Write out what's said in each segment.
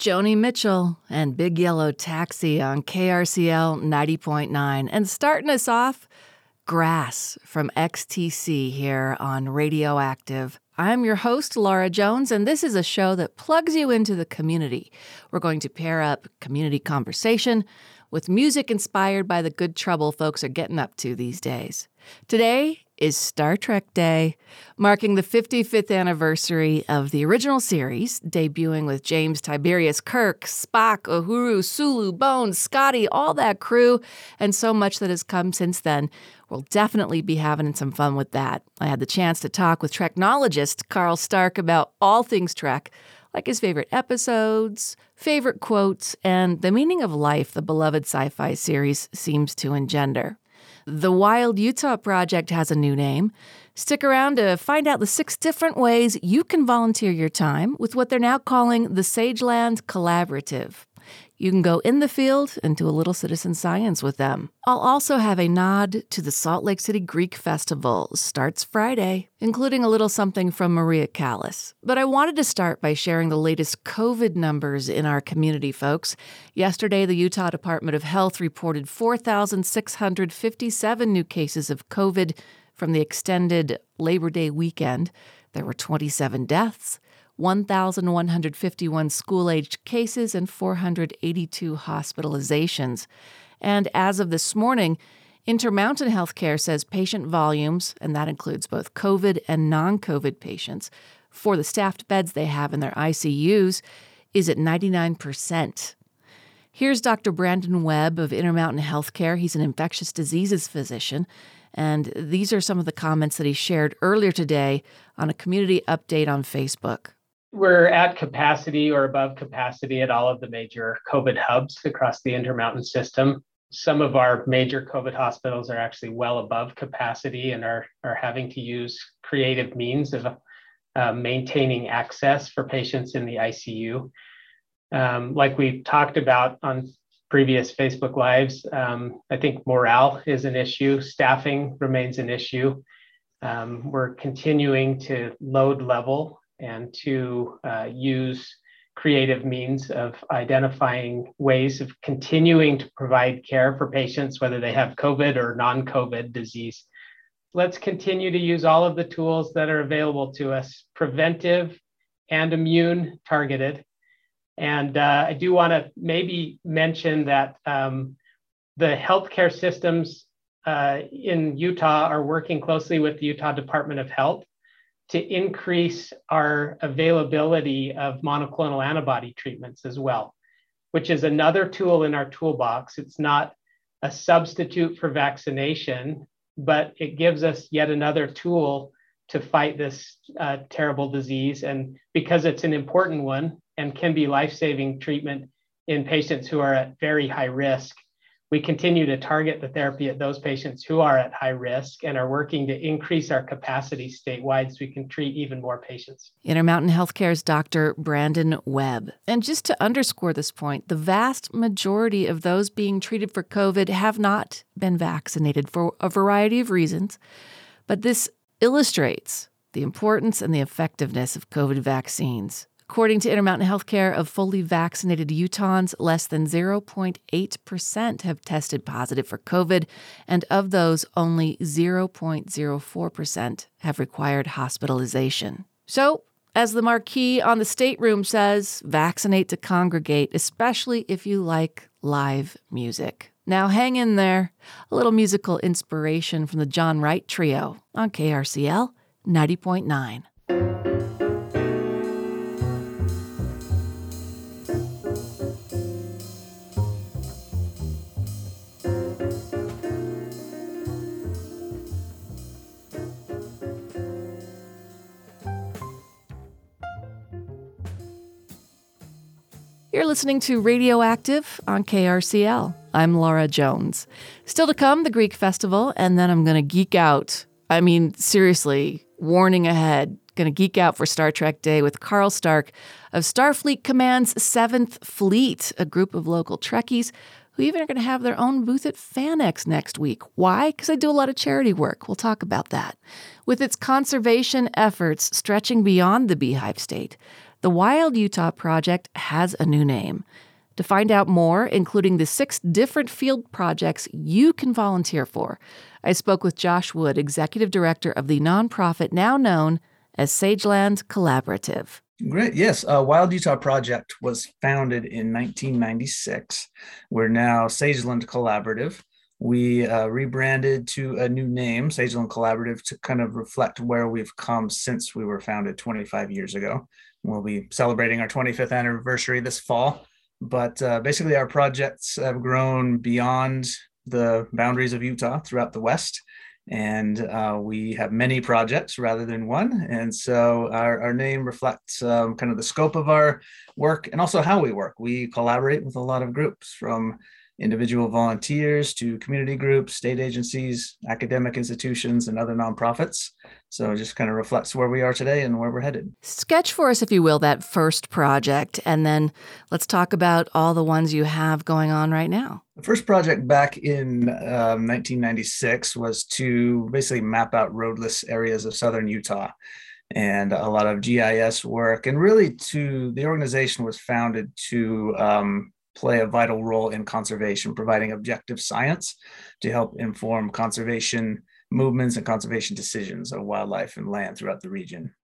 Joni Mitchell and Big Yellow Taxi on KRCL 90.9. And starting us off, Grass from XTC here on Radioactive. I'm your host, Laura Jones, and this is a show that plugs you into the community. We're going to pair up community conversation with music inspired by the good trouble folks are getting up to these days. Today is Star Trek Day, marking the 55th anniversary of the original series, debuting with James Tiberius Kirk, Spock, Uhura, Sulu, Bones, Scotty, all that crew, and so much that has come since then. We'll definitely be having some fun with that. I had the chance to talk with Treknologist Carl Stark about all things Trek, like his favorite episodes, favorite quotes, and the meaning of life the beloved sci fi series seems to engender. The Wild Utah Project has a new name. Stick around to find out the six different ways you can volunteer your time with what they're now calling the Sageland Collaborative. You can go in the field and do a little citizen science with them. I'll also have a nod to the Salt Lake City Greek Festival. Starts Friday, including a little something from Maria Callas. But I wanted to start by sharing the latest COVID numbers in our community, folks. Yesterday, the Utah Department of Health reported 4,657 new cases of COVID from the extended Labor Day weekend. There were 27 deaths. 1,151 school aged cases and 482 hospitalizations. And as of this morning, Intermountain Healthcare says patient volumes, and that includes both COVID and non COVID patients, for the staffed beds they have in their ICUs, is at 99%. Here's Dr. Brandon Webb of Intermountain Healthcare. He's an infectious diseases physician. And these are some of the comments that he shared earlier today on a community update on Facebook. We're at capacity or above capacity at all of the major COVID hubs across the Intermountain system. Some of our major COVID hospitals are actually well above capacity and are, are having to use creative means of uh, maintaining access for patients in the ICU. Um, like we talked about on previous Facebook Lives, um, I think morale is an issue, staffing remains an issue. Um, we're continuing to load level and to uh, use creative means of identifying ways of continuing to provide care for patients, whether they have COVID or non COVID disease. Let's continue to use all of the tools that are available to us, preventive and immune targeted. And uh, I do want to maybe mention that um, the healthcare systems uh, in Utah are working closely with the Utah Department of Health to increase our availability of monoclonal antibody treatments as well, which is another tool in our toolbox. It's not a substitute for vaccination, but it gives us yet another tool to fight this uh, terrible disease. And because it's an important one and can be life saving treatment in patients who are at very high risk, we continue to target the therapy at those patients who are at high risk and are working to increase our capacity statewide so we can treat even more patients. Intermountain Healthcare's Dr. Brandon Webb. And just to underscore this point, the vast majority of those being treated for COVID have not been vaccinated for a variety of reasons. But this illustrates the importance and the effectiveness of COVID vaccines. According to Intermountain Healthcare, of fully vaccinated Utahns, less than 0.8% have tested positive for COVID, and of those, only 0.04% have required hospitalization. So, as the marquee on the State Room says, vaccinate to congregate, especially if you like live music. Now, hang in there. A little musical inspiration from the John Wright Trio on KRCL 90.9. You're listening to Radioactive on KRCL. I'm Laura Jones. Still to come, the Greek Festival, and then I'm going to geek out. I mean, seriously, warning ahead. Going to geek out for Star Trek Day with Carl Stark of Starfleet Command's 7th Fleet, a group of local Trekkies who even are going to have their own booth at FanX next week. Why? Because they do a lot of charity work. We'll talk about that. With its conservation efforts stretching beyond the beehive state, the Wild Utah Project has a new name. To find out more, including the six different field projects you can volunteer for, I spoke with Josh Wood, executive director of the nonprofit now known as Sageland Collaborative. Great. Yes. Uh, Wild Utah Project was founded in 1996. We're now Sageland Collaborative. We uh, rebranded to a new name, Sageland Collaborative, to kind of reflect where we've come since we were founded 25 years ago. We'll be celebrating our 25th anniversary this fall. But uh, basically, our projects have grown beyond the boundaries of Utah throughout the West. And uh, we have many projects rather than one. And so our, our name reflects um, kind of the scope of our work and also how we work. We collaborate with a lot of groups from individual volunteers to community groups, state agencies, academic institutions, and other nonprofits. So it just kind of reflects where we are today and where we're headed. Sketch for us, if you will, that first project, and then let's talk about all the ones you have going on right now. The first project back in um, 1996 was to basically map out roadless areas of southern Utah and a lot of GIS work. And really, to the organization was founded to um, play a vital role in conservation, providing objective science to help inform conservation movements and conservation decisions of wildlife and land throughout the region.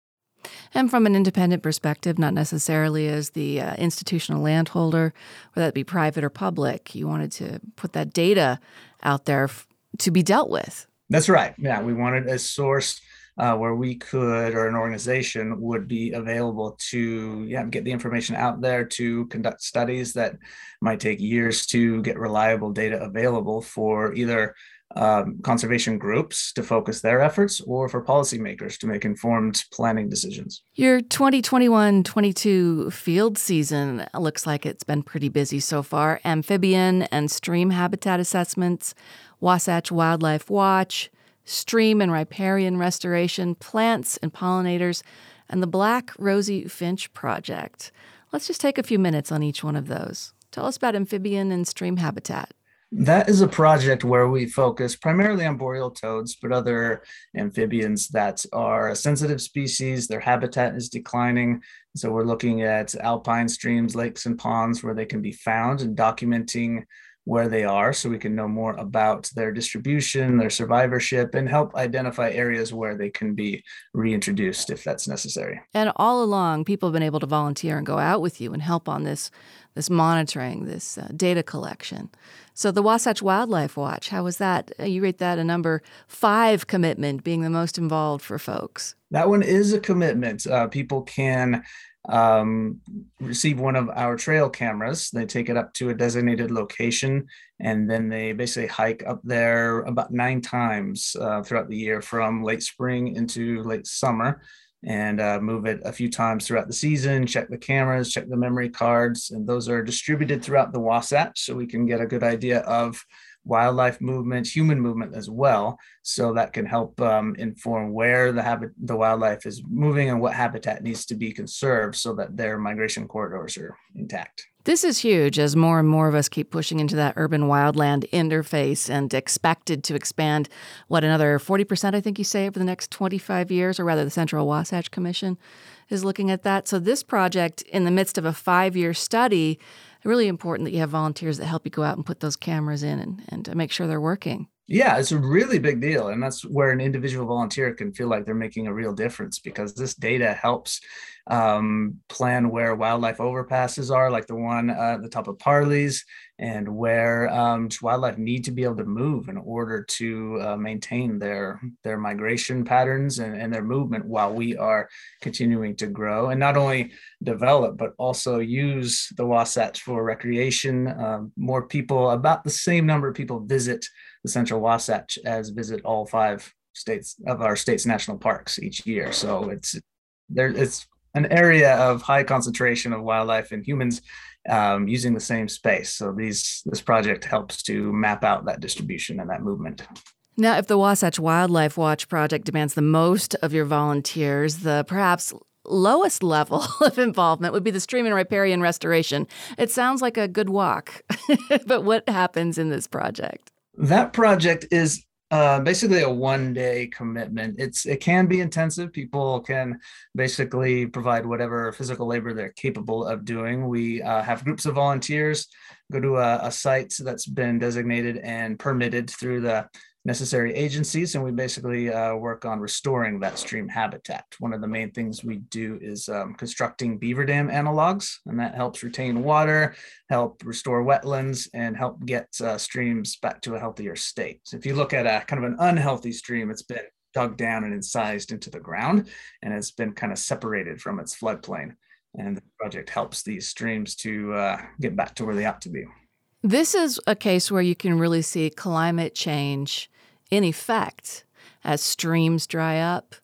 And from an independent perspective, not necessarily as the uh, institutional landholder, whether that be private or public, you wanted to put that data out there f- to be dealt with. That's right. Yeah, we wanted a source uh, where we could or an organization would be available to yeah get the information out there to conduct studies that might take years to get reliable data available for either um, conservation groups to focus their efforts or for policymakers to make informed planning decisions. Your 2021 22 field season looks like it's been pretty busy so far. Amphibian and stream habitat assessments, Wasatch Wildlife Watch, stream and riparian restoration, plants and pollinators, and the Black Rosy Finch Project. Let's just take a few minutes on each one of those. Tell us about amphibian and stream habitat. That is a project where we focus primarily on boreal toads, but other amphibians that are a sensitive species. Their habitat is declining. So we're looking at alpine streams, lakes, and ponds where they can be found and documenting where they are so we can know more about their distribution, their survivorship, and help identify areas where they can be reintroduced if that's necessary. And all along, people have been able to volunteer and go out with you and help on this, this monitoring, this uh, data collection. So the Wasatch Wildlife Watch, how was that? Uh, you rate that a number five commitment being the most involved for folks. That one is a commitment. Uh, people can um, receive one of our trail cameras. They take it up to a designated location and then they basically hike up there about nine times uh, throughout the year from late spring into late summer and uh, move it a few times throughout the season, check the cameras, check the memory cards, and those are distributed throughout the Wasatch so we can get a good idea of wildlife movement, human movement as well. So that can help um, inform where the habit, the wildlife is moving and what habitat needs to be conserved so that their migration corridors are intact. This is huge as more and more of us keep pushing into that urban wildland interface and expected to expand, what, another 40%, I think you say, over the next 25 years, or rather, the Central Wasatch Commission is looking at that. So, this project, in the midst of a five year study, really important that you have volunteers that help you go out and put those cameras in and, and make sure they're working. Yeah, it's a really big deal. And that's where an individual volunteer can feel like they're making a real difference because this data helps um, plan where wildlife overpasses are, like the one at the top of Parley's, and where um, wildlife need to be able to move in order to uh, maintain their their migration patterns and, and their movement while we are continuing to grow and not only develop but also use the Wasatch for recreation. Um, more people, about the same number of people, visit the Central Wasatch as visit all five states of our state's national parks each year. So it's there. It's an area of high concentration of wildlife and humans um, using the same space. So these this project helps to map out that distribution and that movement. Now, if the Wasatch Wildlife Watch project demands the most of your volunteers, the perhaps lowest level of involvement would be the stream and riparian restoration. It sounds like a good walk, but what happens in this project? That project is uh, basically a one day commitment. It's it can be intensive. People can basically provide whatever physical labor they're capable of doing. We uh, have groups of volunteers go to a, a site that's been designated and permitted through the necessary agencies, and we basically uh, work on restoring that stream habitat. One of the main things we do is um, constructing beaver dam analogs, and that helps retain water, help restore wetlands, and help get uh, streams back to a healthier state. So if you look at a kind of an unhealthy stream, it's been dug down and incised into the ground, and it's been kind of separated from its floodplain. And the project helps these streams to uh, get back to where they ought to be. This is a case where you can really see climate change in effect as streams dry up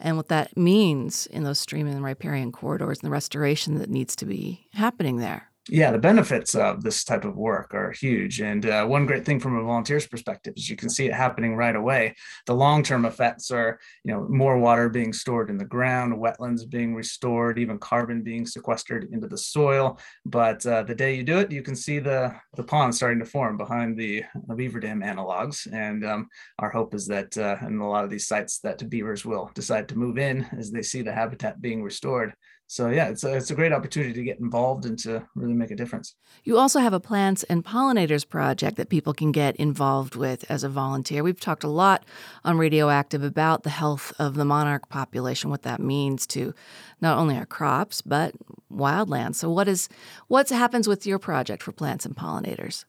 and what that means in those stream and riparian corridors and the restoration that needs to be happening there yeah, the benefits of this type of work are huge. And uh, one great thing from a volunteer's perspective is you can see it happening right away. The long-term effects are, you know, more water being stored in the ground, wetlands being restored, even carbon being sequestered into the soil. But uh, the day you do it, you can see the the pond starting to form behind the, the beaver dam analogs. And um, our hope is that uh, in a lot of these sites, that beavers will decide to move in as they see the habitat being restored so yeah, it's a, it's a great opportunity to get involved and to really make a difference. You also have a plants and pollinators project that people can get involved with as a volunteer. We've talked a lot on Radioactive about the health of the monarch population, what that means to not only our crops but wildlands. So what is what happens with your project for plants and pollinators?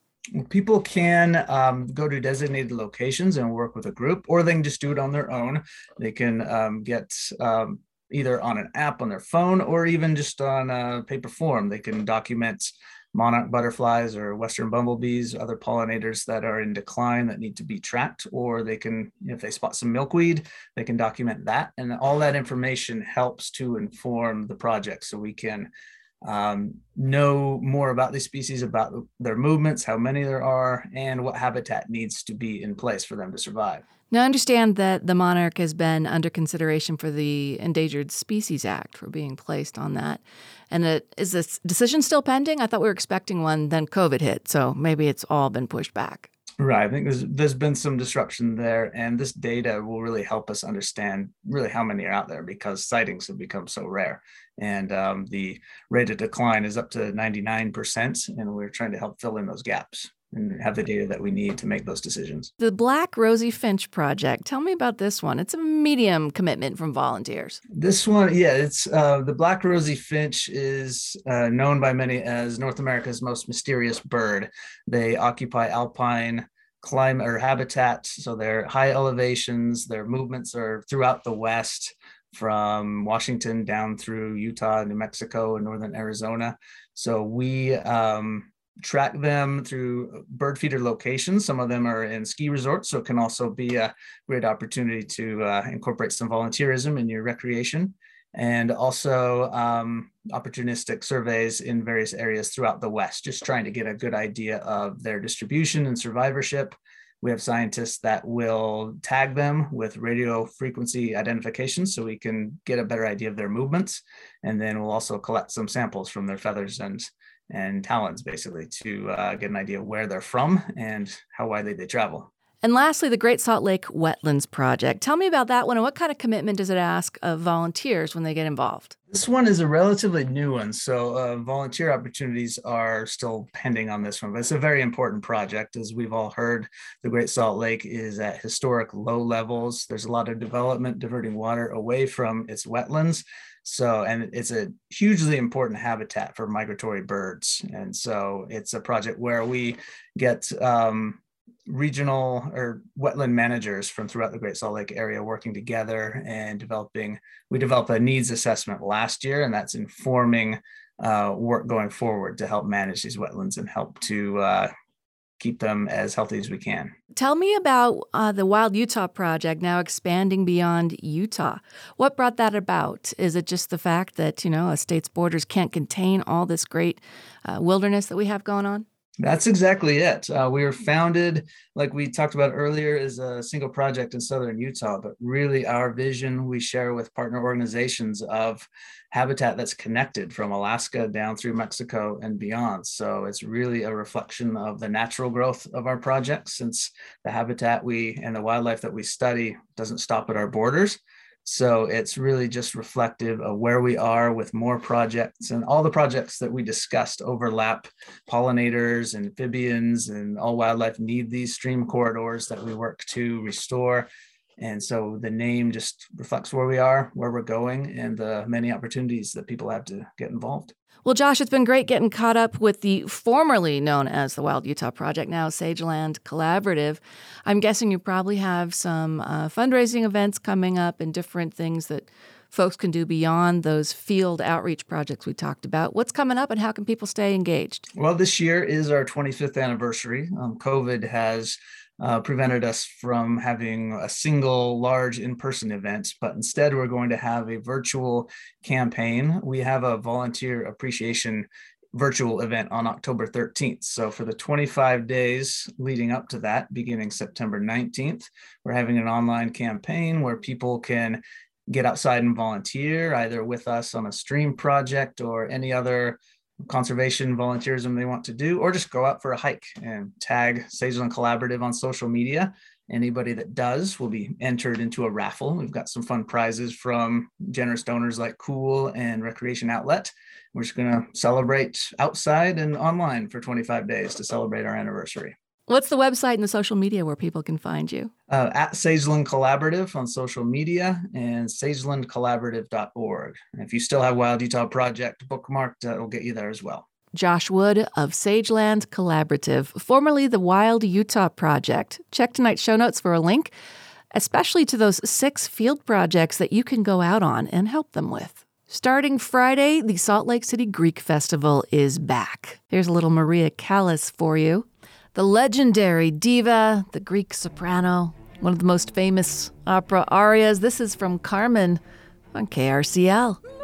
people can um, go to designated locations and work with a group, or they can just do it on their own. They can um, get um, either on an app on their phone or even just on a paper form. They can document monarch butterflies or western bumblebees, other pollinators that are in decline that need to be tracked, or they can, if they spot some milkweed, they can document that. And all that information helps to inform the project so we can um, know more about these species, about their movements, how many there are, and what habitat needs to be in place for them to survive. Now, I understand that the monarch has been under consideration for the Endangered Species Act for being placed on that. And it, is this decision still pending? I thought we were expecting one, then COVID hit, so maybe it's all been pushed back. Right. I think there's there's been some disruption there, and this data will really help us understand really how many are out there because sightings have become so rare, and um, the rate of decline is up to 99%, and we're trying to help fill in those gaps and have the data that we need to make those decisions. The Black Rosy Finch Project. Tell me about this one. It's a medium commitment from volunteers. This one, yeah, it's uh, the Black Rosy Finch is uh, known by many as North America's most mysterious bird. They occupy alpine climate or habitat, so they're high elevations. Their movements are throughout the West from Washington down through Utah, New Mexico, and northern Arizona. So we um, track them through bird feeder locations. Some of them are in ski resorts, so it can also be a great opportunity to uh, incorporate some volunteerism in your recreation and also um, opportunistic surveys in various areas throughout the West, just trying to get a good idea of their distribution and survivorship. We have scientists that will tag them with radio frequency identification so we can get a better idea of their movements. And then we'll also collect some samples from their feathers and and talons basically to uh, get an idea where they're from and how widely they travel. And lastly, the Great Salt Lake Wetlands Project. Tell me about that one and what kind of commitment does it ask of volunteers when they get involved? This one is a relatively new one, so uh, volunteer opportunities are still pending on this one, but it's a very important project. As we've all heard, the Great Salt Lake is at historic low levels. There's a lot of development diverting water away from its wetlands. So, and it's a hugely important habitat for migratory birds. And so it's a project where we get um, regional or wetland managers from throughout the Great Salt Lake area working together and developing. We developed a needs assessment last year, and that's informing uh, work going forward to help manage these wetlands and help to uh, keep them as healthy as we can. Tell me about uh, the Wild Utah project now expanding beyond Utah. What brought that about? Is it just the fact that, you know, a state's borders can't contain all this great uh, wilderness that we have going on? That's exactly it. Uh, we were founded, like we talked about earlier, as a single project in Southern Utah, but really our vision we share with partner organizations of habitat that's connected from Alaska down through Mexico and beyond. So it's really a reflection of the natural growth of our project since the habitat we and the wildlife that we study doesn't stop at our borders. So it's really just reflective of where we are with more projects and all the projects that we discussed overlap pollinators, amphibians, and all wildlife need these stream corridors that we work to restore. And so the name just reflects where we are, where we're going, and the many opportunities that people have to get involved. Well, Josh, it's been great getting caught up with the formerly known as the Wild Utah Project, now Sageland Collaborative. I'm guessing you probably have some uh, fundraising events coming up and different things that folks can do beyond those field outreach projects we talked about. What's coming up and how can people stay engaged? Well, this year is our 25th anniversary. Um, COVID has uh, prevented us from having a single large in-person event, but instead we're going to have a virtual campaign. We have a volunteer appreciation virtual event on October 13th. So for the 25 days leading up to that, beginning September 19th, we're having an online campaign where people can get outside and volunteer either with us on a stream project or any other conservation volunteerism they want to do, or just go out for a hike and tag Sageland Collaborative on social media. Anybody that does will be entered into a raffle. We've got some fun prizes from generous donors like Kuhl and Recreation Outlet. We're just going to celebrate outside and online for 25 days to celebrate our anniversary. What's the website and the social media where people can find you? Uh, at Sageland Collaborative on social media and sagelandcollaborative.org. And if you still have Wild Utah Project bookmarked, uh, it'll get you there as well. Josh Wood of Sageland Collaborative, formerly the Wild Utah Project. Check tonight's show notes for a link, especially to those six field projects that you can go out on and help them with. Starting Friday, the Salt Lake City Greek Festival is back. Here's a little Maria Callas for you the legendary diva, the Greek soprano, one of the most famous opera arias. This is from Carmen on KRCL.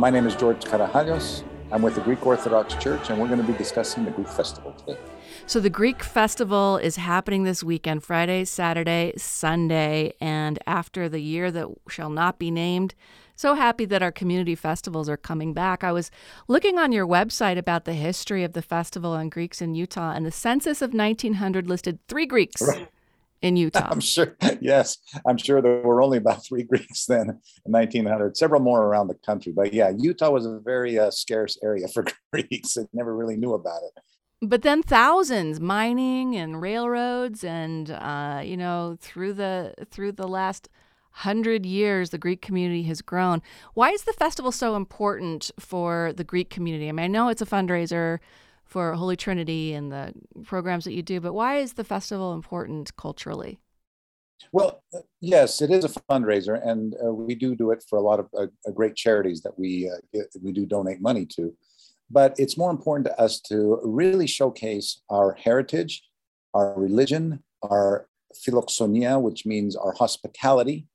My name is George Karahalios. I'm with the Greek Orthodox Church, and we're going to be discussing the Greek Festival today. So, the Greek Festival is happening this weekend Friday, Saturday, Sunday, and after the year that shall not be named. So happy that our community festivals are coming back. I was looking on your website about the history of the festival and Greeks in Utah, and the census of 1900 listed three Greeks. Right in Utah. I'm sure. Yes, I'm sure there were only about three Greeks then in 1900. Several more around the country, but yeah, Utah was a very uh, scarce area for Greeks. They never really knew about it. But then thousands mining and railroads, and uh, you know, through the through the last hundred years, the Greek community has grown. Why is the festival so important for the Greek community? I mean, I know it's a fundraiser for Holy Trinity and the programs that you do, but why is the festival important culturally? Well, yes, it is a fundraiser, and uh, we do do it for a lot of uh, uh, great charities that we uh, we do donate money to. But it's more important to us to really showcase our heritage, our religion, our philoxenia, which means our hospitality.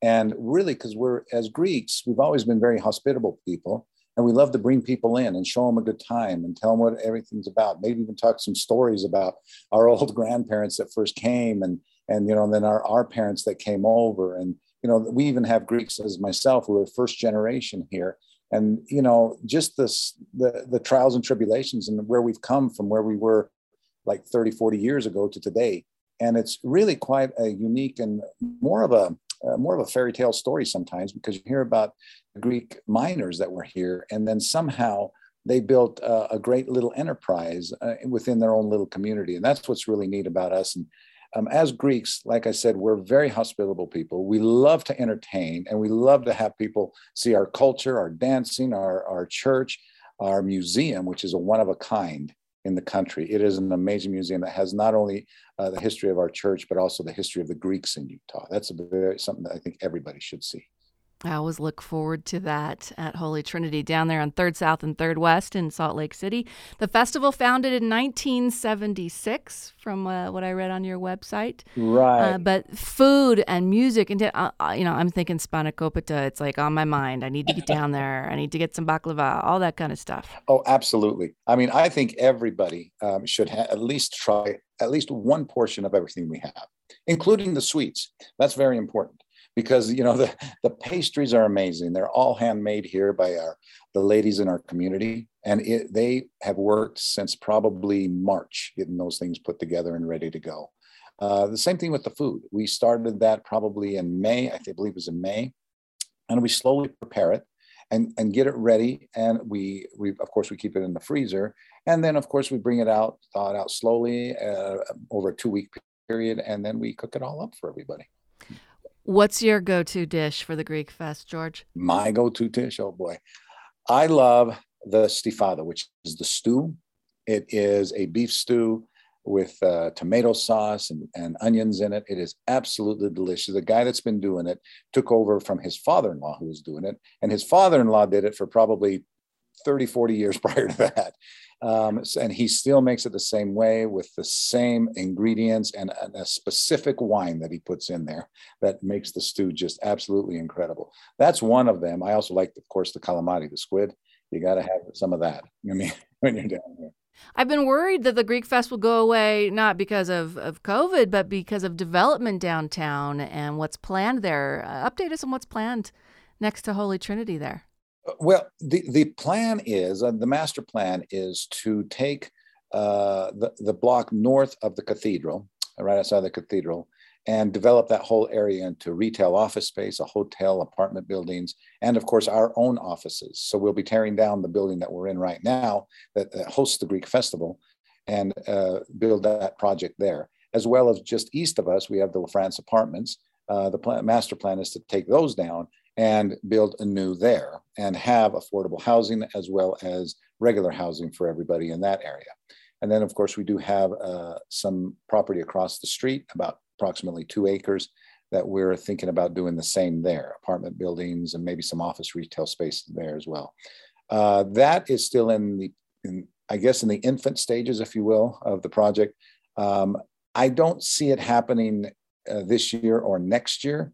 And really, because we're as Greeks, we've always been very hospitable people. And we love to bring people in and show them a good time and tell them what everything's about. Maybe even talk some stories about our old grandparents that first came and and you know, and then our, our parents that came over. And, you know, we even have Greeks as myself who are first generation here. And, you know, just this the the trials and tribulations and where we've come from where we were like 30, 40 years ago to today. And it's really quite a unique and more of a uh, more of a fairy tale story sometimes because you hear about Greek miners that were here, and then somehow they built uh, a great little enterprise uh, within their own little community, and that's what's really neat about us. And um, as Greeks, like I said, we're very hospitable people. We love to entertain, and we love to have people see our culture, our dancing, our our church, our museum, which is a one of a kind in the country. It is an amazing museum that has not only uh, the history of our church, but also the history of the Greeks in Utah. That's very, something that I think everybody should see. I always look forward to that at Holy Trinity down there on 3rd South and 3rd West in Salt Lake City. The festival founded in 1976, from uh, what I read on your website. Right. Uh, but food and music, and uh, uh, you know, I'm thinking spanakopita. It's like on my mind. I need to get down there. I need to get some baklava, all that kind of stuff. Oh, absolutely. I mean, I think everybody um, should ha- at least try at least one portion of everything we have, including the sweets. That's very important because you know the, the pastries are amazing. They're all handmade here by our the ladies in our community. And it, they have worked since probably march getting those things put together and ready to go. Uh, the same thing with the food. We started that probably in may i think, believe it was in may. And we slowly prepare it and, and get it ready. And we we of course we keep it in the freezer. And then of course we bring it out thaw it out slowly uh, over a two week period. And then we cook it all up for everybody What's your go to dish for the Greek Fest, George? My go to dish, oh boy. I love the stifada, which is the stew. It is a beef stew with uh, tomato sauce and, and onions in it. It is absolutely delicious. The guy that's been doing it took over from his father in law who was doing it. And his father in law did it for probably 30, 40 years prior to that. Um, and he still makes it the same way with the same ingredients and, a specific wine that he puts in there that makes the stew just absolutely incredible. That's one of them. I also like, of course, the calamari, the squid. You got to have some of that. I mean, when you're down here. I've been worried that the Greek Fest will go away not because of, of COVID, but because of development downtown and what's planned there. Uh, update us on what's planned next to Holy Trinity there. Well, the, the plan is, uh, the master plan is to take uh, the, the block north of the cathedral, right outside the cathedral, and develop that whole area into retail office space, a hotel, apartment buildings, and of course our own offices. So we'll be tearing down the building that we're in right now that, that hosts the Greek festival and uh, build that project there. As well as just east of us, we have the La France apartments. Uh, the plan, master plan is to take those down and build a new there and have affordable housing as well as regular housing for everybody in that area. And then, of course, we do have uh, some property across the street, about approximately two acres, that we're thinking about doing the same there apartment buildings and maybe some office retail space there as well. Uh, that is still in the, in, I guess, in the infant stages, if you will, of the project. Um, I don't see it happening uh, this year or next year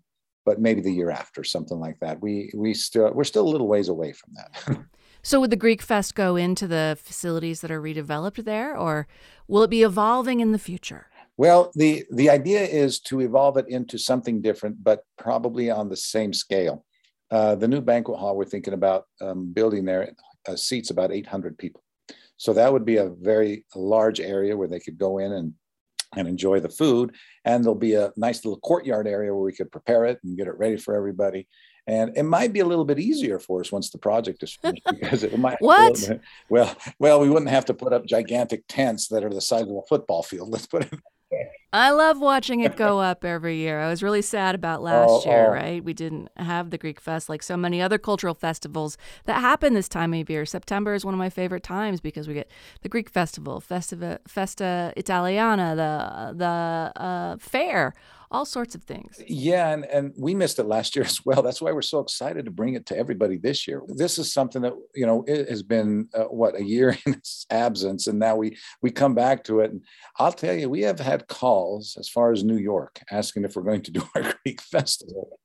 but maybe the year after, something like that. We we still we're still a little ways away from that. so would the Greek Fest go into the facilities that are redeveloped there, or will it be evolving in the future? Well, the the idea is to evolve it into something different, but probably on the same scale. Uh, the new banquet hall we're thinking about um, building there uh, seats about 800 people. So that would be a very large area where they could go in and and enjoy the food. And there'll be a nice little courtyard area where we could prepare it and get it ready for everybody. And it might be a little bit easier for us once the project is finished because it might. what? Bit, well, well, we wouldn't have to put up gigantic tents that are the size of a football field. Let's put it I love watching it go up every year. I was really sad about last oh, year, oh. right? We didn't have the Greek Fest like so many other cultural festivals that happen this time of year. September is one of my favorite times because we get the Greek Festival, Festiva, Festa Italiana, the the uh, fair, all sorts of things. Yeah, and, and we missed it last year as well. That's why we're so excited to bring it to everybody this year. This is something that you know it has been uh, what a year in its absence, and now we we come back to it. And I'll tell you, we have had calls as far as New York asking if we're going to do our Greek festival.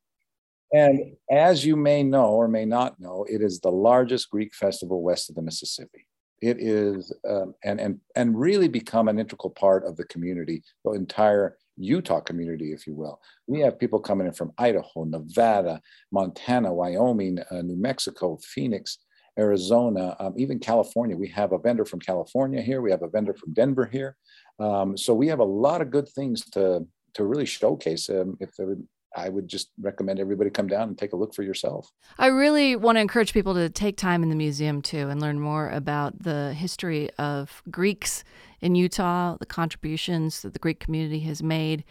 And as you may know or may not know, it is the largest Greek festival west of the Mississippi. It is, um, and, and, and really become an integral part of the community, the entire Utah community, if you will. We have people coming in from Idaho, Nevada, Montana, Wyoming, uh, New Mexico, Phoenix, Arizona, um, even California. We have a vendor from California here. We have a vendor from Denver here. Um, so we have a lot of good things to to really showcase. Um, if I would just recommend everybody come down and take a look for yourself. I really want to encourage people to take time in the museum too and learn more about the history of Greeks in Utah, the contributions that the Greek community has made,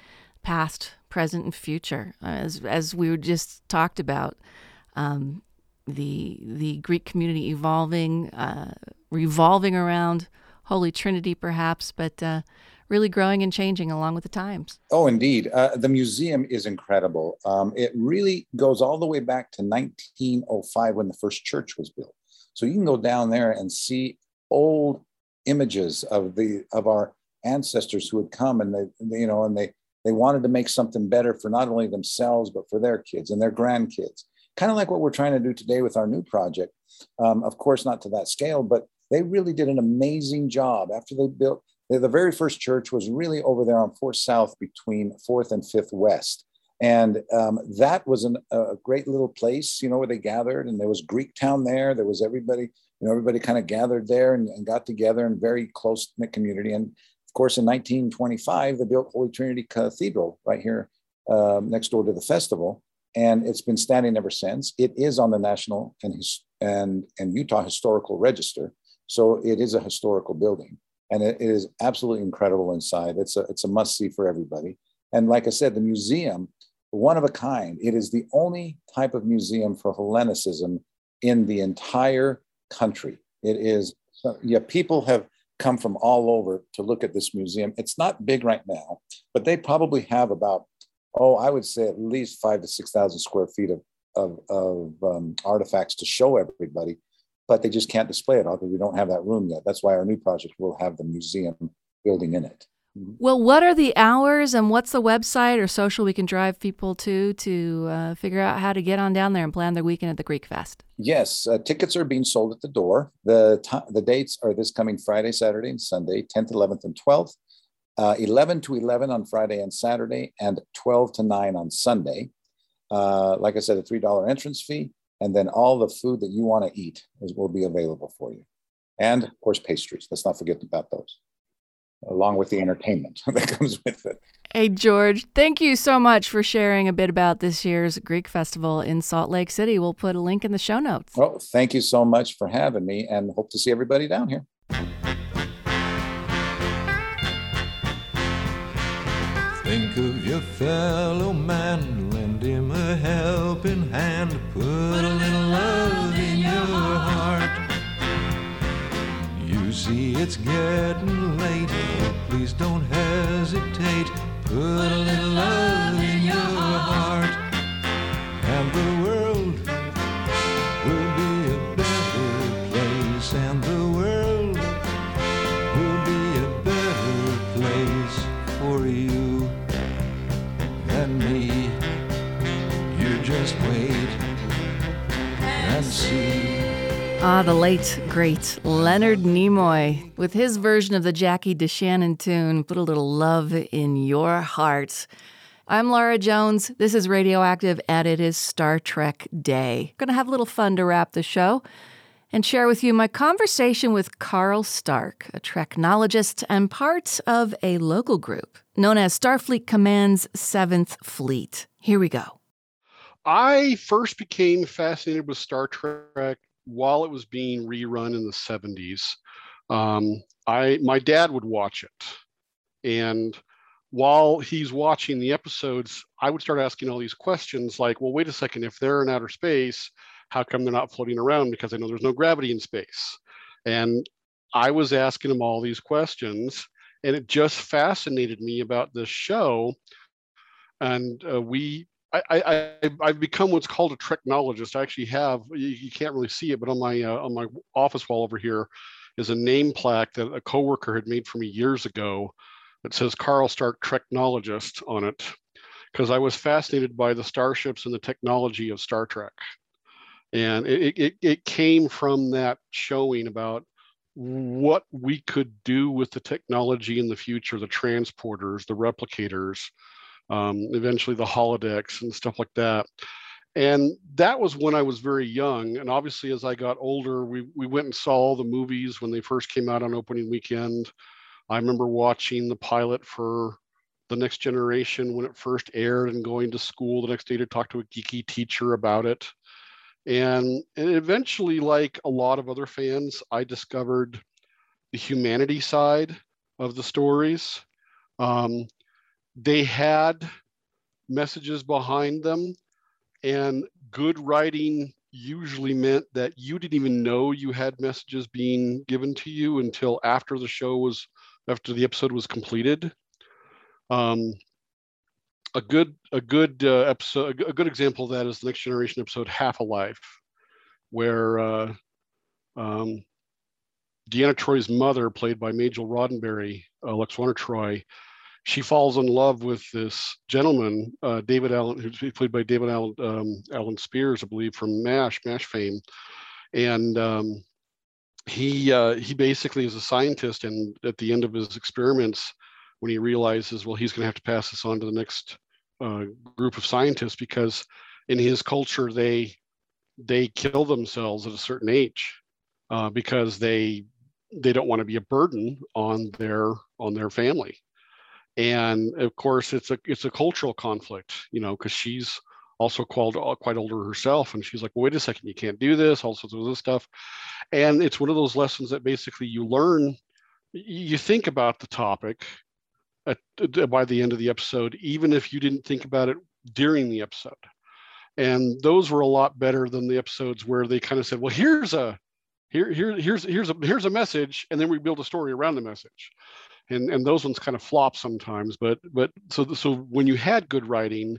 past, present, and future. As as we just talked about, um, the the Greek community evolving, uh, revolving around Holy Trinity, perhaps, but uh, really growing and changing along with the times. Oh, indeed. Uh, the museum is incredible. Um, it really goes all the way back to 1905 when the first church was built. So you can go down there and see old images of the of our ancestors who had come and they, you know and they they wanted to make something better for not only themselves but for their kids and their grandkids kind of like what we're trying to do today with our new project um, of course not to that scale but they really did an amazing job after they built the very first church was really over there on Fourth South between Fourth and Fifth West. And um, that was an, a great little place, you know, where they gathered. And there was Greek town there. There was everybody, you know, everybody kind of gathered there and, and got together in very close knit community. And of course, in 1925, they built Holy Trinity Cathedral right here um, next door to the festival. And it's been standing ever since. It is on the National and, and, and Utah Historical Register. So it is a historical building and it, is absolutely incredible inside. It's a it's a must see for everybody. And like I said, the museum, one of a kind. It is the only type of museum for Hellenicism in the entire country. It is yeah. People have come from all over to look at this museum. It's not big right now, but they probably have about oh, I would say at least five to six thousand square feet of of, of um, artifacts to show everybody but they just can't display it all because we don't have that room yet. That's why our new project will have the museum building in it. Mm-hmm. Well, what are the hours and what's the website or social we can drive people to to uh, figure out how to get on down there and plan their weekend at the Greek Fest? Yes, uh, tickets are being sold at the door. The t- the dates are this coming Friday, Saturday, and Sunday, 10th, 11th, and 12th. Uh, 11 to 11 on Friday and Saturday, and 12 to 9 on Sunday. Uh, like I said, a $3 entrance fee and then all the food that you want to eat is, will be available for you. And of course, pastries. Let's not forget about those, along with the entertainment that comes with it. Hey, George, thank you so much for sharing a bit about this year's Greek Festival in Salt Lake City. We'll put a link in the show notes. Oh, thank you so much for having me and hope to see everybody down here. Think of your fellow man, lend him a helping hand, put see it's getting late, please don't hesitate, put a little love Ah, the late, great Leonard Nimoy with his version of the Jackie DeShannon tune, Put a Little Love in Your Heart. I'm Laura Jones. This is Radioactive, and it is Star Trek Day. To have a little fun to wrap the show and share with you my conversation with Carl Stark, a Treknologist and part of a local group known as Starfleet Command's 7th Fleet. Here we go. I first became fascinated with Star Trek while it was being rerun in the 70s. Um, I my dad would watch it, and while he's watching the episodes, I would start asking all these questions like, "Well, wait a second. If they're in outer space, how come they're not floating around? Because I know there's no gravity in space. And I was asking him all these questions, and it just fascinated me about this show. And uh, we, I, I, I've become what's called a Treknologist. I actually have. You, you can't really see it, but on my uh, on my office wall over here is a name plaque that a coworker had made for me years ago that says Carl Stark Treknologist on it because I was fascinated by the starships and the technology of Star Trek. And it, it, it came from that showing about what we could do with the technology in the future, the transporters, the replicators, um, eventually the holodecks and stuff like that. And that was when I was very young. And obviously, as I got older, we, we went and saw all the movies when they first came out on opening weekend. I remember watching the pilot for The Next Generation when it first aired and going to school the next day to talk to a geeky teacher about it. And, and eventually, like a lot of other fans, I discovered the humanity side of the stories. Um, they had messages behind them, and good writing usually meant that you didn't even know you had messages being given to you until after the show was after the episode was completed. Um, a good a good uh, episode a good example of that is the next generation episode half a life where uh, um, deanna troi's mother played by majel roddenberry uh, lwaxana troi she falls in love with this gentleman uh, david allen who's played by david allen um, alan stiers i believe from mash mash fame. And um, he uh, he basically is a scientist and at the end of his experiments when he realizes well he's going to have to pass this on to the next uh, group of scientists because in his culture they they kill themselves at a certain age uh, because they they don't want to be a burden on their on their family and of course it's a it's a cultural conflict you know because she's also quite, uh, quite older herself and she's like wait a second you can't do this all sorts of this stuff and it's one of those lessons that basically you learn you think about the topic at, by the end of the episode, even if you didn't think about it during the episode. And those were a lot better than the episodes where they kind of said, "Well, here's a here here here's here's a here's a message," and then we build a story around the message. And and those ones kind of flop sometimes. But but so so when you had good writing,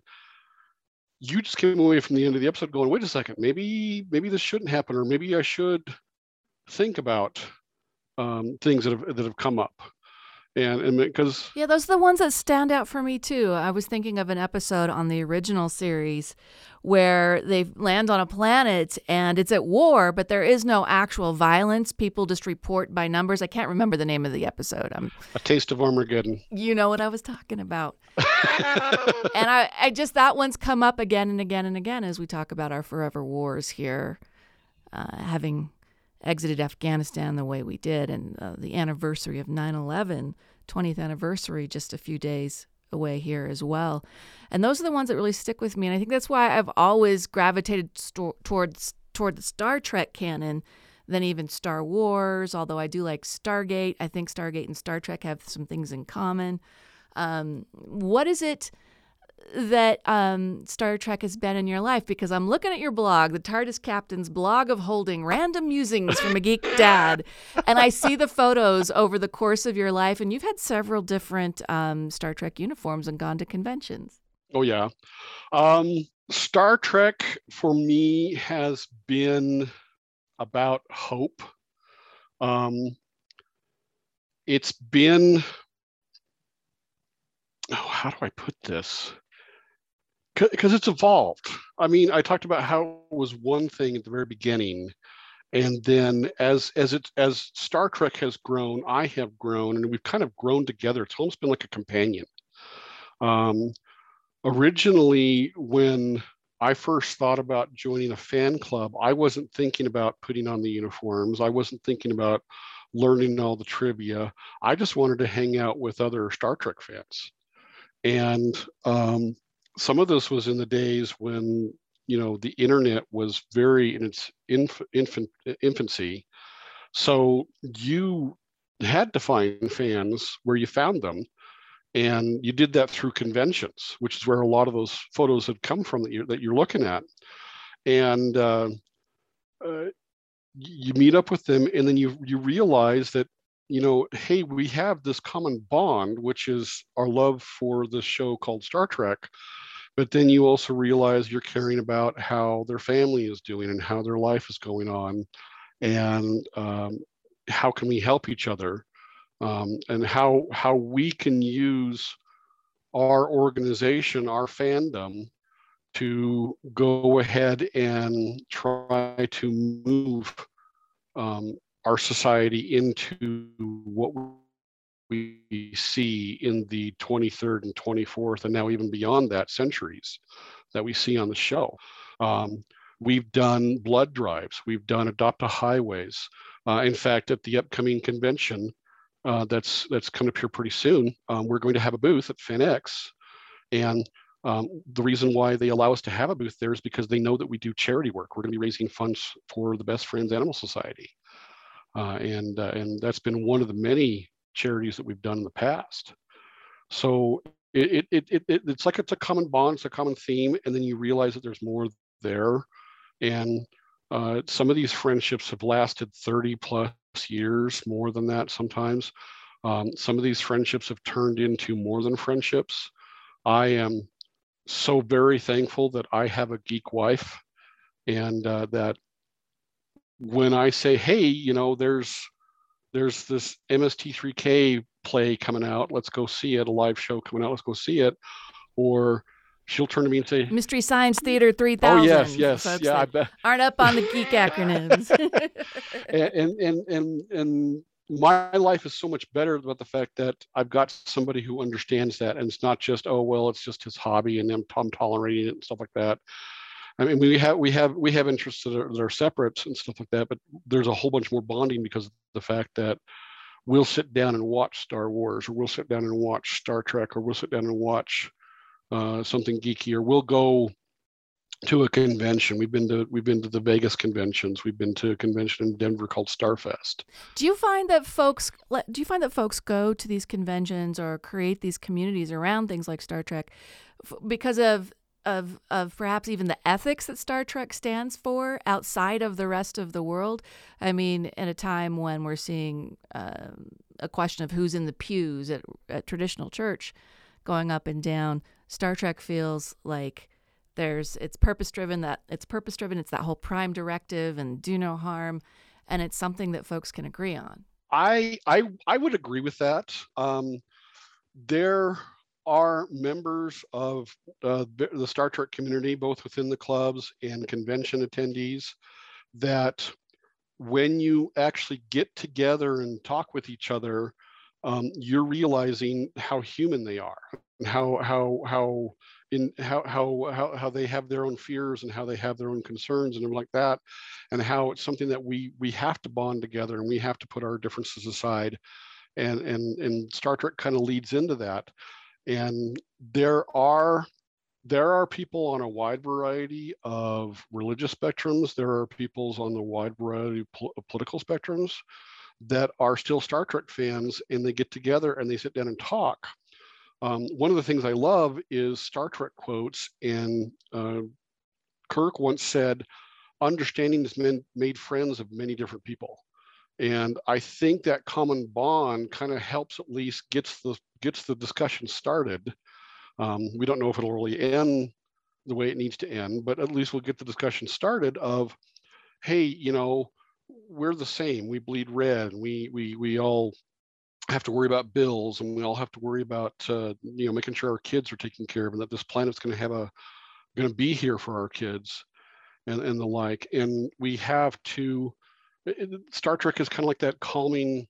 you just came away from the end of the episode going, "Wait a second, maybe maybe this shouldn't happen, or maybe I should think about um, things that have that have come up." And because yeah those are the ones that stand out for me too. I was thinking of an episode on the original series where they land on a planet and it's at war but there is no actual violence. People just report by numbers. I can't remember the name of the episode. I'm a taste of armageddon. You know what i was talking about. And I, I just that one's come up again and again and again as we talk about our forever wars here uh, having exited Afghanistan the way we did, and uh, the anniversary of 9 11, 20th anniversary, just a few days away here as well. And those are the ones that really stick with me. And I think that's why I've always gravitated sto- towards toward the Star Trek canon than even Star Wars, although I do like Stargate. I think Stargate and Star Trek have some things in common. Um, what is it? That um, Star Trek has been in your life because I'm looking at your blog, the TARDIS Captain's blog of holding random musings from a geek dad, and I see the photos over the course of your life, and you've had several different um, Star Trek uniforms and gone to conventions. Oh yeah, um, Star Trek for me has been about hope. Um, it's been oh, how do I put this? Because it's evolved. I mean, I talked about how it was one thing at the very beginning, and then as as it as Star Trek has grown, I have grown, and we've kind of grown together. It's almost been like a companion. Um, originally, when I first thought about joining a fan club, I wasn't thinking about putting on the uniforms. I wasn't thinking about learning all the trivia. I just wanted to hang out with other Star Trek fans. And um, some of this was in the days when you know the internet was very in its inf- infant infancy. So you had to find fans where you found them and you did that through conventions which is where a lot of those photos had come from that you're, that you're looking at. And uh, uh, you meet up with them and then you you realize that you know hey we have this common bond which is our love for this show called star trek but then you also realize you're caring about how their family is doing and how their life is going on and um, how can we help each other um, and how how we can use our organization, our fandom, to go ahead and try to move um, our society into what we see in the 23rd and 24th, and now even beyond that centuries that we see on the show. Um, we've done blood drives, we've done adopt a highways. Uh, in fact, at the upcoming convention uh, that's that's coming up here pretty soon, um, we're going to have a booth at FanX, and um, the reason why they allow us to have a booth there is because they know that we do charity work. We're going to be raising funds for the Best Friends Animal Society, and uh, and that's been one of the many charities that we've done in the past. So it, it, it, it, it's like it's a common bond, it's a common theme, and then you realize that there's more there. And uh, some of these friendships have lasted 30 plus years, more than that sometimes. Um, some of these friendships have turned into more than friendships. I am so very thankful that I have a geek wife and uh, that when I say, hey, you know, there's there's this MST3K play coming out. Let's go see it. A live show coming out. Let's go see it. Or she'll turn to me and say, Mystery Science Theater 3000. Oh, yes, yes. Yeah, I bet. Aren't up on the geek acronyms. and, and, and, and, my life is so much better about the fact that I've got somebody who understands that. And it's not just, oh, well, it's just his hobby and I'm, I'm tolerating it and stuff like that. I mean, we have we have we have interests that are, that are separate and stuff like that, but there's a whole bunch more bonding because of the fact that we'll sit down and watch Star Wars, or we'll sit down and watch Star Trek, or we'll sit down and watch uh, something geeky, or we'll go to a convention. We've been to we've been to the Vegas conventions. We've been to a convention in Denver called Starfest. Do you find that folks do you find that folks go to these conventions or create these communities around things like Star Trek because of of of perhaps even the ethics that Star Trek stands for outside of the rest of the world. I mean, in a time when we're seeing uh, a question of who's in the pews at, at traditional church going up and down, Star Trek feels like there's it's purpose driven. That it's purpose driven. It's that whole prime directive and do no harm, and it's something that folks can agree on. I I I would agree with that. Um, there are members of uh, the Star Trek community, both within the clubs and convention attendees, that when you actually get together and talk with each other, um, you're realizing how human they are, and how how how in how how how how they have their own fears and how they have their own concerns and like that, and how it's something that we we have to bond together and we have to put our differences aside, and and and Star Trek kind of leads into that and there are there are people on a wide variety of religious spectrums. There are peoples on the wide variety of pol- political spectrums that are still Star Trek fans, and they get together and they sit down and talk. Um, one of the things I love is Star Trek quotes, and uh, Kirk once said, "Understanding has made friends of many different people." And I think that common bond kind of helps at least gets the gets the discussion started. Um, we don't know if it'll really end the way it needs to end, but at least we'll get the discussion started of, hey, you know, we're the same. We bleed red. We we we all have to worry about bills, and we all have to worry about uh, you know making sure our kids are taken care of, and that this planet's going to have a going to be here for our kids, and and the like. And we have to Star Trek is kind of like that calming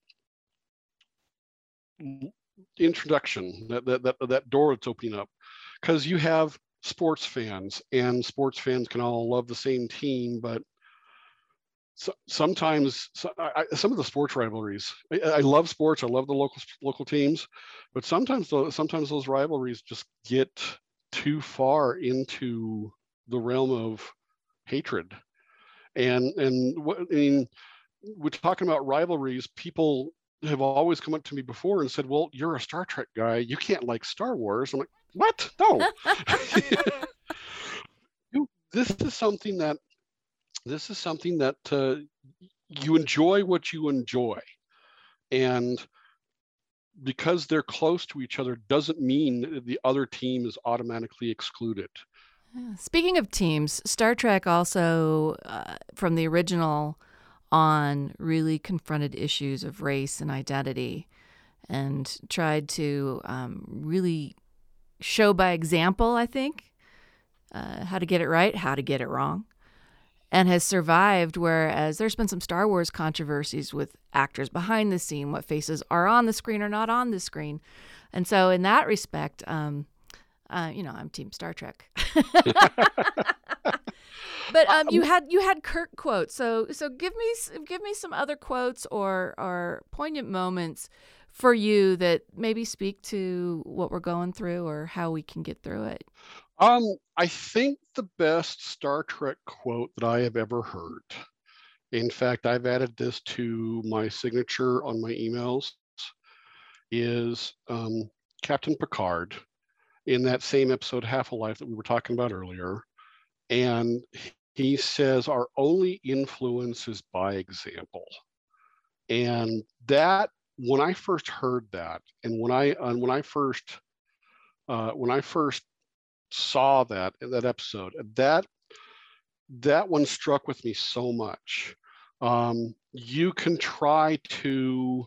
introduction, that that that, that door that's opening up, because you have sports fans, and sports fans can all love the same team, but so, sometimes so, I, some of the sports rivalries. I, I, love sports. I love the local local teams, but sometimes sometimes those rivalries just get too far into the realm of hatred and and what I mean, we're talking about rivalries. People have always come up to me before and said, "Well, you're a Star Trek guy. You can't like Star Wars." I'm like, "What? No." this is something that this is something that uh, you enjoy what you enjoy, and because they're close to each other doesn't mean the other team is automatically excluded. Speaking of teams, Star Trek also, uh, from the original on, really confronted issues of race and identity. and tried to um, really show by example, I think, uh, how to get it right, how to get it wrong, and has survived. Whereas there's been some Star Wars controversies with actors behind the scene, what faces are on the screen or not on the screen. And so, in that respect, um, uh, you know, I'm Team Star Trek. but um, you had you had Kirk quotes, so so give me give me some other quotes or or poignant moments for you that maybe speak to what we're going through or how we can get through it. Um, I think the best Star Trek quote that I have ever heard. In fact, I've added this to my signature on my emails. Is um, Captain Picard in that same episode, Half a Life, that we were talking about earlier. And he says, Our only influence is by example. And that, when I first heard that, and when I, uh, when I first, uh, when I first saw that in that episode, that, that one struck with me so much. Um, you can try to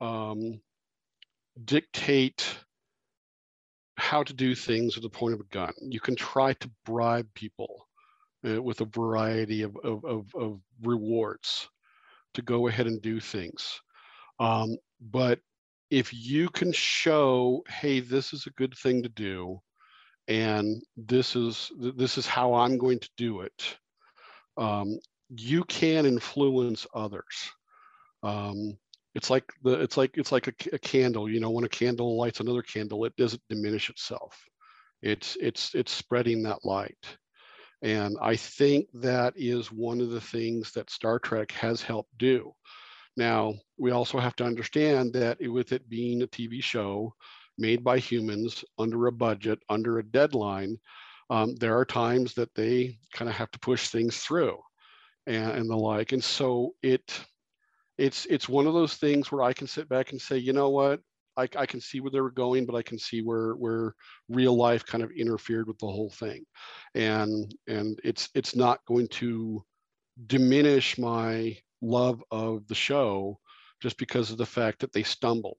um, dictate how to do things at the point of a gun. You can try to bribe people uh, with a variety of, of, of, of, rewards to go ahead and do things. Um, but if you can show, hey, this is a good thing to do, and this is this is how I'm going to do it, um, you can influence others. Um, it's like the it's like it's like a, a, candle you know when a candle lights another candle it doesn't diminish itself. It's it's it's spreading that light. And i think that is one of the things that star trek has helped do. Now we also have to understand that with it being a tv show made by humans under a budget under a deadline um, there are times that they kind of have to push things through and, and the like. And so it it's it's one of those things where I can sit back and say, you know what, I, I can see where they were going, but I can see where where real life kind of interfered with the whole thing, and and it's it's not going to diminish my love of the show just because of the fact that they stumbled.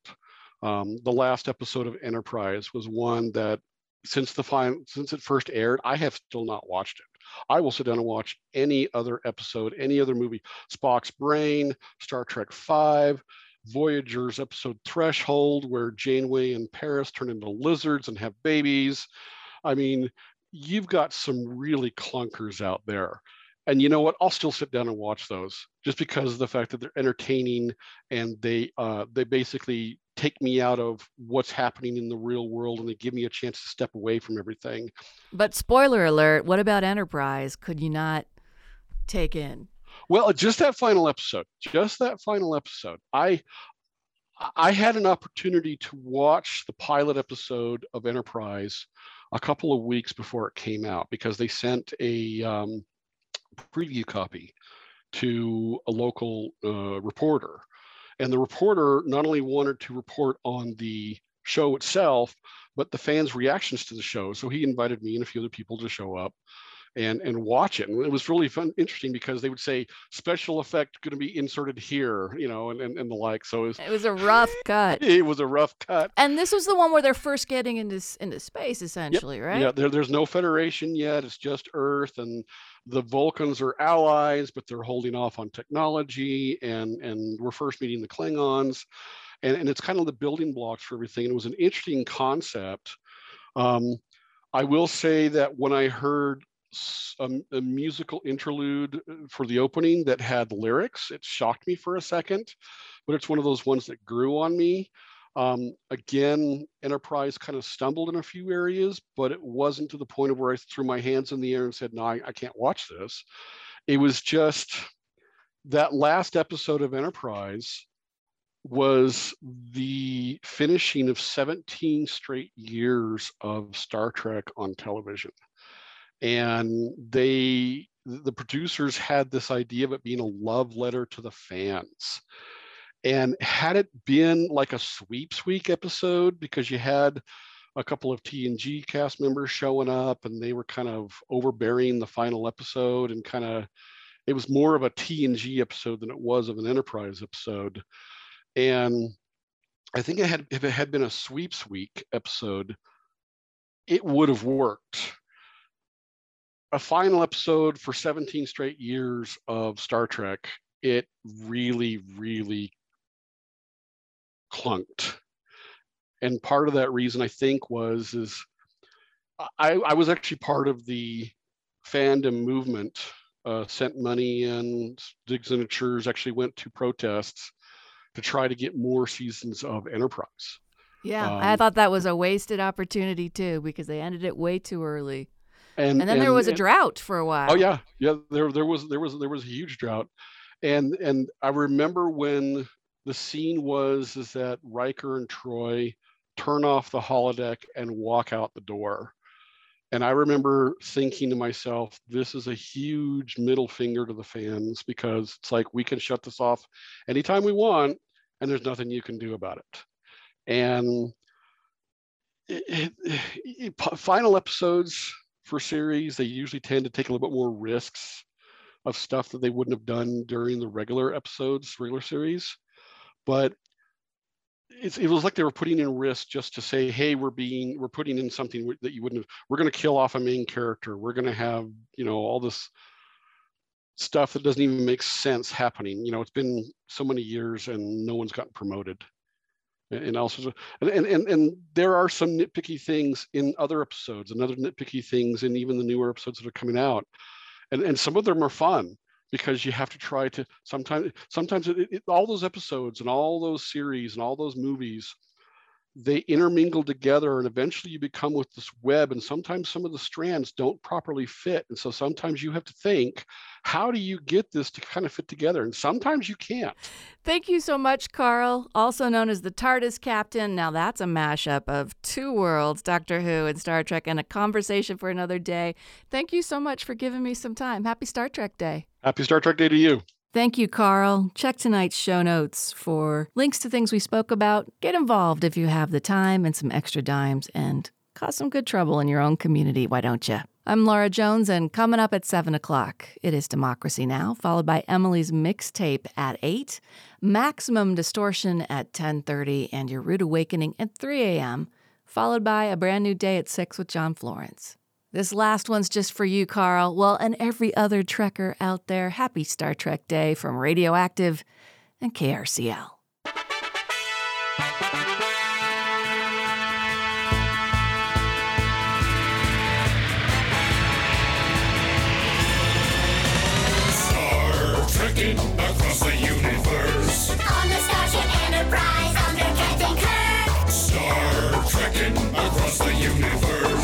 Um, the last episode of Enterprise was one that since the final since it first aired, I have still not watched it. I will sit down and watch any other episode, any other movie, Spock's Brain, Star Trek Five, Voyager's episode Threshold, where Janeway and Paris turn into lizards and have babies. I mean, you've got some really clunkers out there. And you know what? I'll still sit down and watch those just because of the fact that they're entertaining and they uh, they basically take me out of what's happening in the real world and they give me a chance to step away from everything. But spoiler alert, what about Enterprise? Could you not take in? Well, just that final episode, just that final episode. I I had an opportunity to watch the pilot episode of Enterprise a couple of weeks before it came out because they sent a um, preview copy to a local uh, reporter and the reporter not only wanted to report on the show itself, but the fans' reactions to the show. So he invited me and a few other people to show up and and watch it. And it was really fun, interesting because they would say special effect going to be inserted here, you know, and, and, and the like. So it was, it was a rough cut. It was a rough cut. And this was the one where they're first getting into into space, essentially, yep. right? Yeah, there, there's no Federation yet. It's just Earth, and the Vulcans are allies, but they're holding off on technology, and and we're first meeting the Klingons, and and it's kind of the building blocks for everything. And it was an interesting concept. Um, I will say that when I heard a, a, musical interlude uh, for the opening that had lyrics, it shocked me for a second, but it's one of those ones that grew on me. Um, again, Enterprise kind of stumbled in a few areas, but it wasn't to the point of where I threw my hands in the air and said, no, I, I can't watch this. It was just that last episode of Enterprise was the finishing of 17 straight years of Star Trek on television. And they, the producers had this idea of it being a love letter to the fans. And had it been like a sweeps week episode, because you had a couple of TNG cast members showing up and they were kind of overbearing the final episode and kind of, it was more of a TNG episode than it was of an Enterprise episode. And I think it had if it had been a sweeps week episode, it would have worked. A final episode for 17 straight years of Star Trek, it really, really clunked. And part of that reason I think was is I, I was actually part of the fandom movement, uh, sent money and dig signatures, actually went to protests to try to get more seasons of Enterprise. Yeah, um, I thought that was a wasted opportunity too because they ended it way too early. And, and then and, there was a drought for a oh, while. Oh yeah, yeah. There there was there was there was a huge drought, and and I remember when the scene was is that Riker and Troi turn off the holodeck and walk out the door. And I remember thinking to myself, this is a huge middle finger to the fans because it's like we can shut this off anytime we want and there's nothing you can do about it. And it, it, it, final episodes for series, they usually tend to take a little bit more risks of stuff that they wouldn't have done during the regular episodes, regular series. But it was like they were putting in risk just to say, hey, we're being, we're putting in something that you wouldn't have, we're going to kill off a main character. We're going to have, you know, all this stuff that doesn't even make sense happening. You know, it's been so many years and no one's gotten promoted. And also, and, and, and, there are some nitpicky things in other episodes and other nitpicky things in even the newer episodes that are coming out. And, and some of them are fun because you have to try to sometimes sometimes it, it, all those episodes and all those series and all those movies they intermingle together and eventually you become with this web and sometimes some of the strands don't properly fit. And so sometimes you have to think how do you get this to kind of fit together? And sometimes you can't. Thank you so much carl also known as the tardis captain. Now that's a mashup of two worlds doctor who and star trek and a conversation for another day. Thank you so much for giving me some time. Happy star trek day. Happy star trek day to you Thank you, Carl. Check tonight's show notes for links to things we spoke about. Get involved if you have the time and some extra dimes and cause some good trouble in your own community, why don't you? I'm Laura Jones, and coming up at 7 o'clock, it is Democracy Now!, followed by Emily's mixtape at 8, Maximum Distortion at 10.30, and Your Rude Awakening at 3 a.m., followed by A Brand New Day at 6 with John Florence. This last one's just for you, Carl. Well, and every other Trekker out there, happy Star Trek Day from Radioactive and KRCL. Star trekking across the universe. On the Starship Enterprise under Captain Kirk. Star trekking across the universe.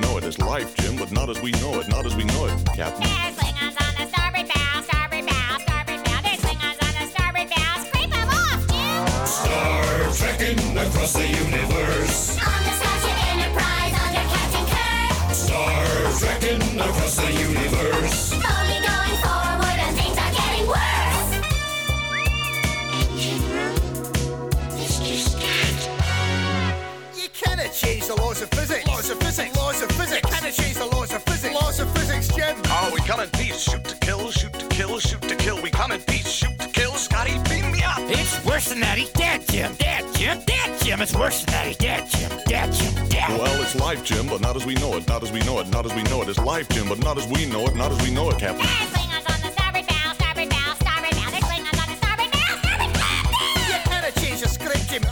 Know it. It's life, Jim, but not as we know it, not as we know it, Captain. There's Klingons on the starboard bow, starboard bow, starboard bow. There's Klingons on the starboard bow. Scrape 'em off, Jim. Star trekking across the universe. On the Starship Enterprise under Captain Kirk. Star trekking across the universe. laws of physics, laws of physics. How to change the laws of physics, laws of physics, Jim. Oh, we come in peace, shoot to kill, shoot to kill, shoot to kill. We come in peace, shoot to kill. Scotty, beam me up. It's worse than that. He's dead, Jim. Dead, Jim. Dead, Jim. It's worse than that. He's dead, Jim. Dead, Jim. Dead. Well, it's life, Jim, but not as we know it. Not as we know it. Not as we know it. It's life, Jim, but not as we know it. Not as we know it, Captain.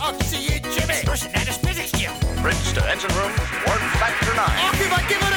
Up to you, Jimmy. It's worse than that. Physics, Jim. Bridge to engine room. tonight. Everybody give it